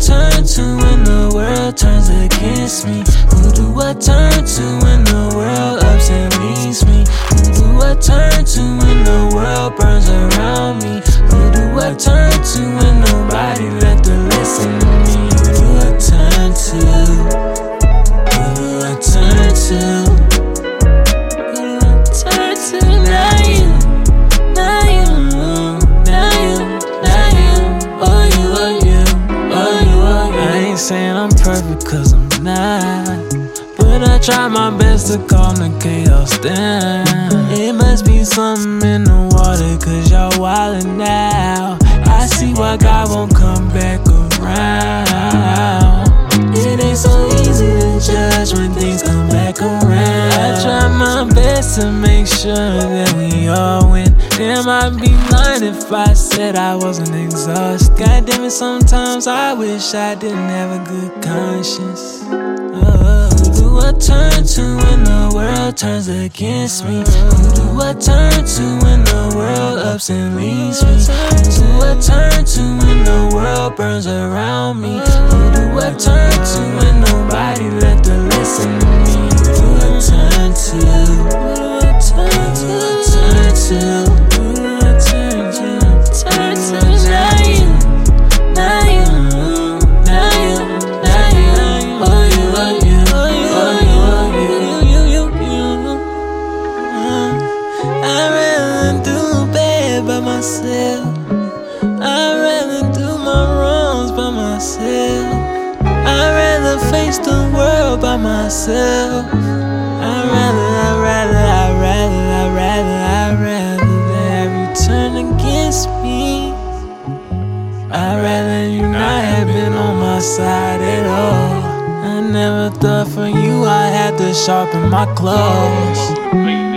turn to when the world turns against me? Who do I turn to when the world ups and leaves me? Who do I turn to when the world burns saying I'm perfect cause I'm not. But I try my best to calm the chaos down. It must be something in the water, cause y'all wildin' now. I see why God won't come back around. It ain't so easy to judge when things come back around. I try my best to make sure that we all win. Damn, I'd be lying if I said I wasn't exhausted. God damn it, sometimes I wish I didn't have a good conscience. Oh, who do I turn to when the world turns against me? Who do I turn to when the world ups and leaves me? Who do I turn to when the world burns around me? Who do I turn to I'd rather do bad by myself. I'd rather do my wrongs by myself. I'd rather face the world by myself. I'd rather, I'd rather, I'd rather, I'd rather, I'd rather have you turn against me. I'd rather you not have been on my side at all. I never thought for you I had to sharpen my claws.